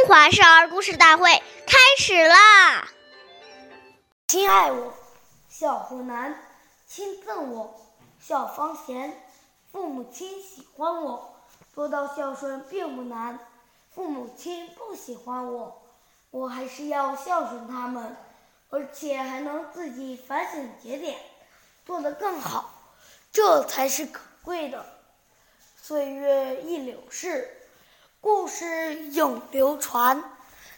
中华少儿故事大会开始啦！亲爱我，孝河南；亲赠我，孝方贤。父母亲喜欢我，做到孝顺并不难；父母亲不喜欢我，我还是要孝顺他们，而且还能自己反省节点，做得更好，这才是可贵的。岁月易流逝。故事永流传。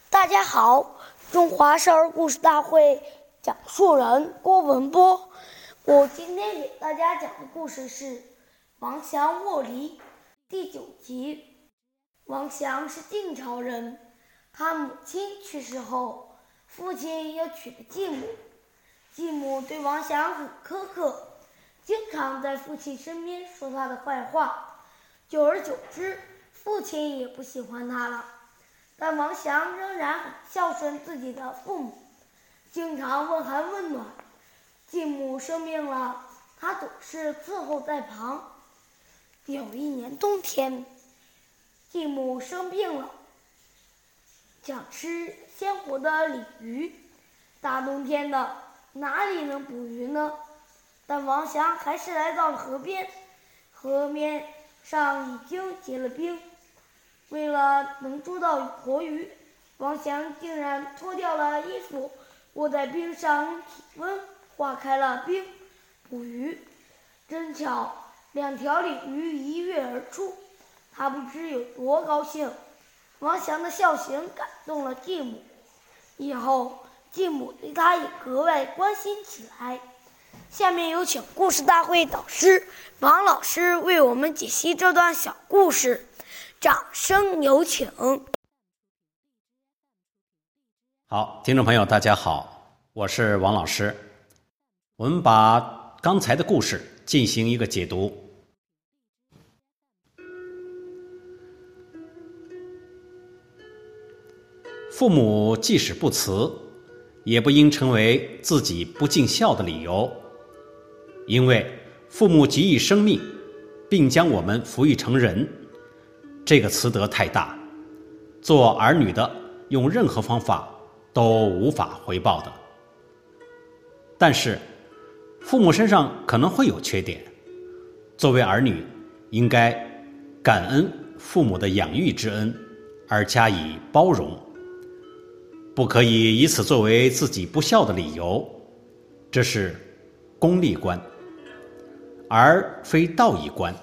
大家好，中华少儿故事大会讲述人郭文波。我今天给大家讲的故事是《王祥卧离》第九集。王祥是晋朝人，他母亲去世后，父亲又娶了继母。继母对王祥很苛刻，经常在父亲身边说他的坏话。久而久之，父亲也不喜欢他了，但王祥仍然很孝顺自己的父母，经常问寒问暖。继母生病了，他总是伺候在旁。有一年冬天，继母生病了，想吃鲜活的鲤鱼。大冬天的，哪里能捕鱼呢？但王祥还是来到了河边，河面上已经结了冰。为了能捉到活鱼，王祥竟然脱掉了衣服，卧在冰上，体温化开了冰，捕鱼。真巧，两条鲤鱼一跃而出，他不知有多高兴。王祥的孝行感动了继母，以后继母对他也格外关心起来。下面有请故事大会导师王老师为我们解析这段小故事。掌声有请。好，听众朋友，大家好，我是王老师。我们把刚才的故事进行一个解读。父母即使不辞，也不应成为自己不尽孝的理由，因为父母给予生命，并将我们抚育成人。这个慈德太大，做儿女的用任何方法都无法回报的。但是，父母身上可能会有缺点，作为儿女，应该感恩父母的养育之恩，而加以包容，不可以以此作为自己不孝的理由。这是功利观，而非道义观。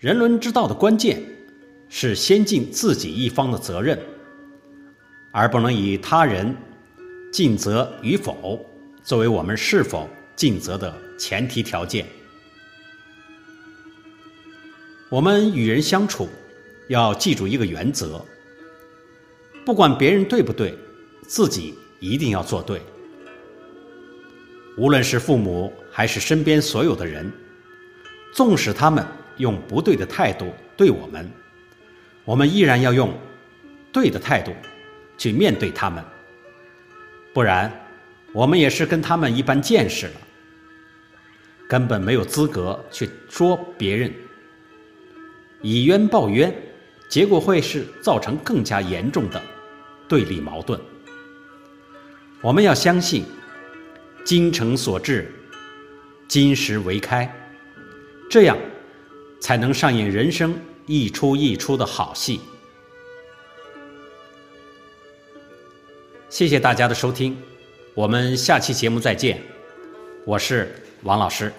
人伦之道的关键是先尽自己一方的责任，而不能以他人尽责与否作为我们是否尽责的前提条件。我们与人相处要记住一个原则：不管别人对不对，自己一定要做对。无论是父母还是身边所有的人，纵使他们。用不对的态度对我们，我们依然要用对的态度去面对他们，不然我们也是跟他们一般见识了，根本没有资格去说别人，以冤报冤，结果会是造成更加严重的对立矛盾。我们要相信，精诚所至，金石为开，这样。才能上演人生一出一出的好戏。谢谢大家的收听，我们下期节目再见。我是王老师。